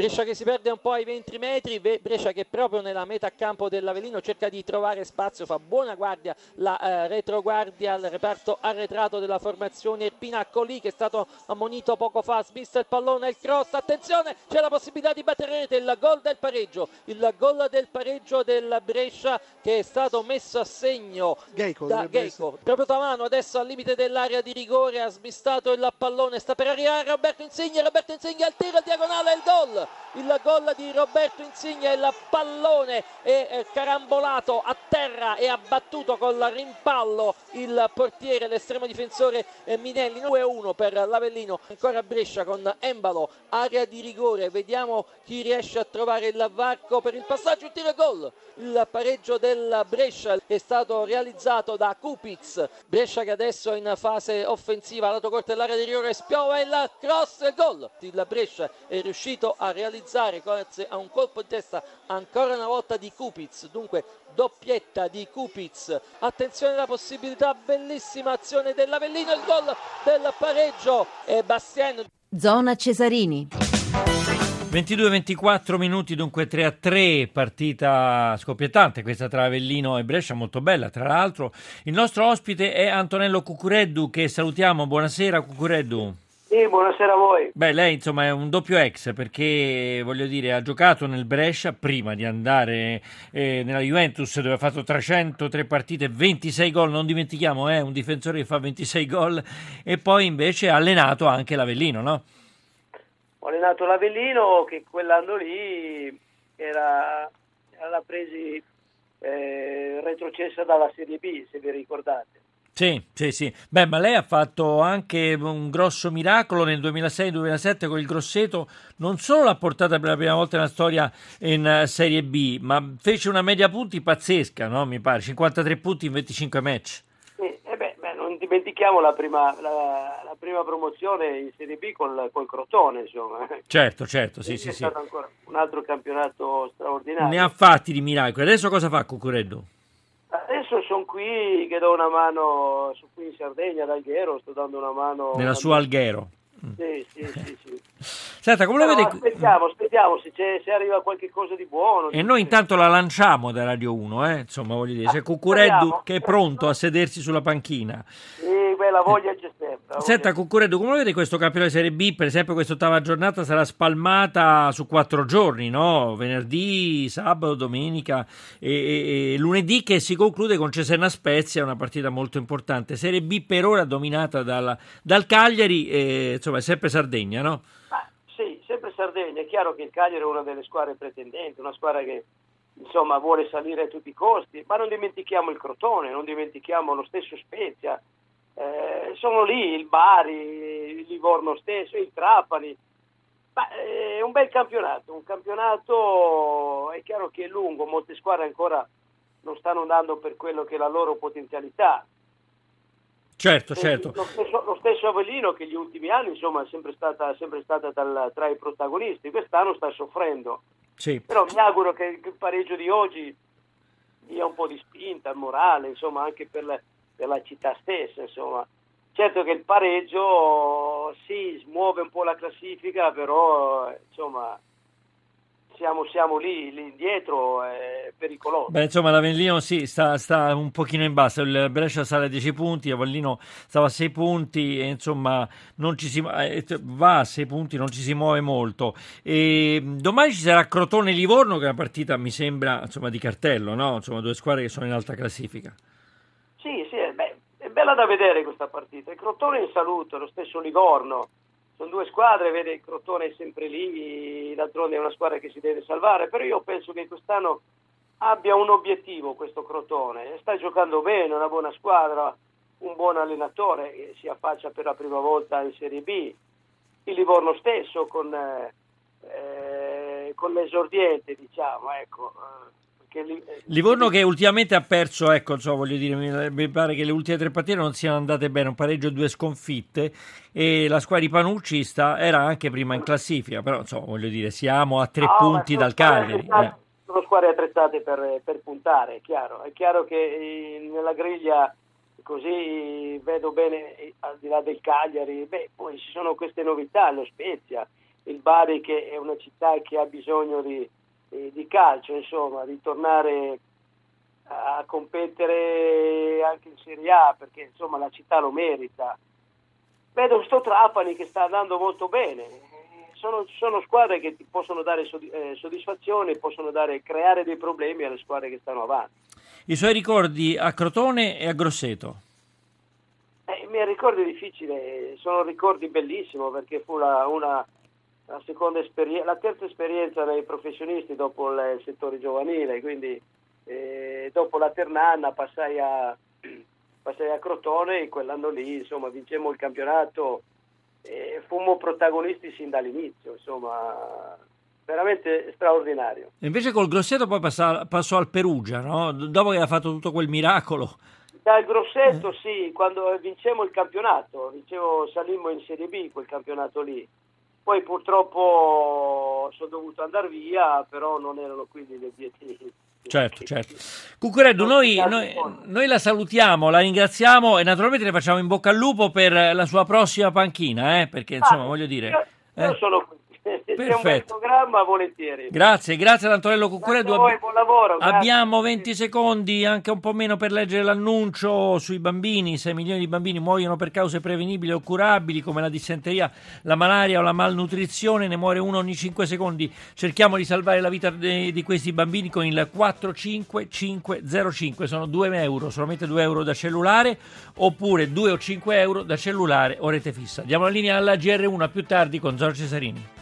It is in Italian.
Brescia che si perde un po' ai 20 metri, Brescia che proprio nella metà campo dell'Avellino cerca di trovare spazio, fa buona guardia la eh, retroguardia al reparto arretrato della formazione Pinaccoli che è stato ammonito poco fa, smista il pallone, il cross, attenzione, c'è la possibilità di battere rete, il gol del pareggio, il gol del pareggio del Brescia che è stato messo a segno Geico, da Geico, proprio Tamano adesso al limite dell'area di rigore, ha smistato il pallone, sta per arrivare Roberto Insigne, Roberto Insigne al tiro, al diagonale, il gol, il gol di Roberto Insigne, il pallone è carambolato a terra e abbattuto col rimpallo il portiere, l'estremo difensore Minelli, 2-1 per l'Avellino, ancora Brescia con Embalo, area di rigore, vediamo chi riesce a trovare il varco per il passaggio, il tiro e gol, il pareggio del Brescia è stato realizzato da Kupic, Brescia che adesso è in fase offensiva, lato corto dell'area di rigore, spiova il cross gol, il Brescia è riuscito a realizzare grazie a un colpo di testa ancora una volta di Kupic, dunque doppietta di Kupic, attenzione alla possibilità, bellissima azione dell'Avellino, il gol del pareggio e Bastien. Zona Cesarini. 22-24 minuti, dunque 3 a 3, partita scoppiettante questa tra Avellino e Brescia, molto bella tra l'altro. Il nostro ospite è Antonello Cucureddu che salutiamo, buonasera Cucureddu. Sì, buonasera a voi. Beh, lei insomma è un doppio ex perché voglio dire ha giocato nel Brescia prima di andare eh, nella Juventus dove ha fatto 303 partite, 26 gol, non dimentichiamo, è eh, un difensore che fa 26 gol e poi invece ha allenato anche l'Avellino, no? Ho allenato l'Avellino che quell'anno lì era, era presi eh, retrocessa dalla Serie B, se vi ricordate. Sì, sì, sì. Beh, ma lei ha fatto anche un grosso miracolo nel 2006-2007 con il Grosseto, non solo l'ha portata per la prima volta nella storia in eh, Serie B, ma fece una media punti pazzesca, no? Mi pare, 53 punti in 25 match. Sì, e beh, beh, non dimentichiamo la prima, la, la prima, promozione in Serie B col, col Crotone, insomma. Certo, certo, sì, sì, è sì. stato ancora un altro campionato straordinario. Ne ha fatti di miracoli. Adesso cosa fa Cucureddu? Adesso sono qui che do una mano, sono qui in Sardegna ad Alghero, sto dando una mano. Nella sua Alghero? Sì, sì, sì. sì. Senta, come lo vede? Aspettiamo, aspettiamo se, se, arriva qualche cosa di buono. E noi intanto la lanciamo da Radio 1, eh? insomma, voglio dire, c'è Cucureddu che è pronto a sedersi sulla panchina. Sì, la voglia c'è sempre. Senta, Cucureddu, come vede questo campionato di Serie B? Per esempio, questa ottava giornata sarà spalmata su quattro giorni, no? Venerdì, sabato, domenica e, e, e lunedì che si conclude con Cesena Spezia, una partita molto importante. Serie B per ora dominata dal, dal Cagliari, e, insomma, è sempre Sardegna, no? Sì, sempre Sardegna. È chiaro che il Cagliari è una delle squadre pretendenti, una squadra che insomma vuole salire a tutti i costi, ma non dimentichiamo il Crotone, non dimentichiamo lo stesso Spezia. Eh, sono lì il Bari, il Livorno stesso, il Trapani. Ma eh, è un bel campionato, un campionato è chiaro che è lungo, molte squadre ancora non stanno andando per quello che è la loro potenzialità. Certo, certo. Lo stesso, lo stesso, Avellino che gli ultimi anni insomma, è sempre stata, sempre stata dal, tra i protagonisti, quest'anno sta soffrendo. Sì. Però mi auguro che il pareggio di oggi dia un po' di spinta al morale, insomma, anche per la, per la città stessa. Insomma. Certo che il pareggio sì, smuove un po' la classifica, però insomma, siamo, siamo lì, lì indietro, è pericoloso. Beh, insomma, l'Avellino sì, sta, sta, un pochino in basso, il Brescia sale a 10 punti, l'Avellino stava a 6 punti, e, insomma, non ci si, va a 6 punti, non ci si muove molto. E domani ci sarà Crotone-Livorno, che è una partita, mi sembra, insomma, di cartello, no? Insomma, due squadre che sono in alta classifica. Sì, sì, bella da vedere questa partita. Il Crotone in salute, lo stesso Livorno. Sono due squadre, vede il Crotone è sempre lì, d'altronde è una squadra che si deve salvare, però io penso che quest'anno abbia un obiettivo questo Crotone, sta giocando bene, una buona squadra, un buon allenatore che si affaccia per la prima volta in Serie B, il Livorno stesso con, eh, con l'esordiente diciamo, ecco, che li, Livorno che ultimamente ha perso, ecco, insomma, voglio dire, mi, pare che le ultime tre partite non siano andate bene, un pareggio e due sconfitte e la squadra di Panucci sta, era anche prima in classifica, però insomma, voglio dire, siamo a tre no, punti dal Cagliari. Eh. Sono squadre attrezzate per, per, puntare, è chiaro, è chiaro che nella griglia così vedo bene al di là del Cagliari, beh, poi ci sono queste novità, lo Spezia, il Bari che è una città che ha bisogno di, di calcio, insomma, di tornare a competere anche in Serie A perché insomma la città lo merita. Vedo sto Trapani che sta andando molto bene, sono, sono squadre che ti possono dare eh, soddisfazione, possono dare, creare dei problemi alle squadre che stanno avanti. I suoi ricordi a Crotone e a Grosseto? Eh, I miei ricordi difficili, sono ricordi bellissimi perché fu la, una, la, esperienza, la terza esperienza dei professionisti dopo il settore giovanile, quindi eh, dopo la Ternanna passai a, passai a Crotone e quell'anno lì insomma vincemmo il campionato e fummo protagonisti sin dall'inizio, insomma veramente straordinario. E invece col Grosseto poi passò, passò al Perugia, no? dopo che ha fatto tutto quel miracolo. Dal Grosseto eh. sì, quando vincemmo il campionato, dicevo salimmo in Serie B quel campionato lì. Poi purtroppo sono dovuto andare via, però non erano quindi gli obiettivi. Certo, certo. Cucureddu, noi, noi, noi, la salutiamo, la ringraziamo e naturalmente le facciamo in bocca al lupo per la sua prossima panchina, eh? perché insomma ah, voglio dire... Io eh? sono qui. Perfetto. programma, volentieri. Grazie, grazie ad Antonello Cuccuredu. Grazie buon lavoro. Abbiamo 20 secondi, anche un po' meno per leggere l'annuncio sui bambini. 6 milioni di bambini muoiono per cause prevenibili o curabili come la dissenteria, la malaria o la malnutrizione, ne muore uno ogni 5 secondi. Cerchiamo di salvare la vita di, di questi bambini con il 45505. Sono 2 euro, solamente 2 euro da cellulare, oppure 2 o 5 euro da cellulare o rete fissa. Diamo la linea alla GR1 più tardi con Giorgio Cesarini.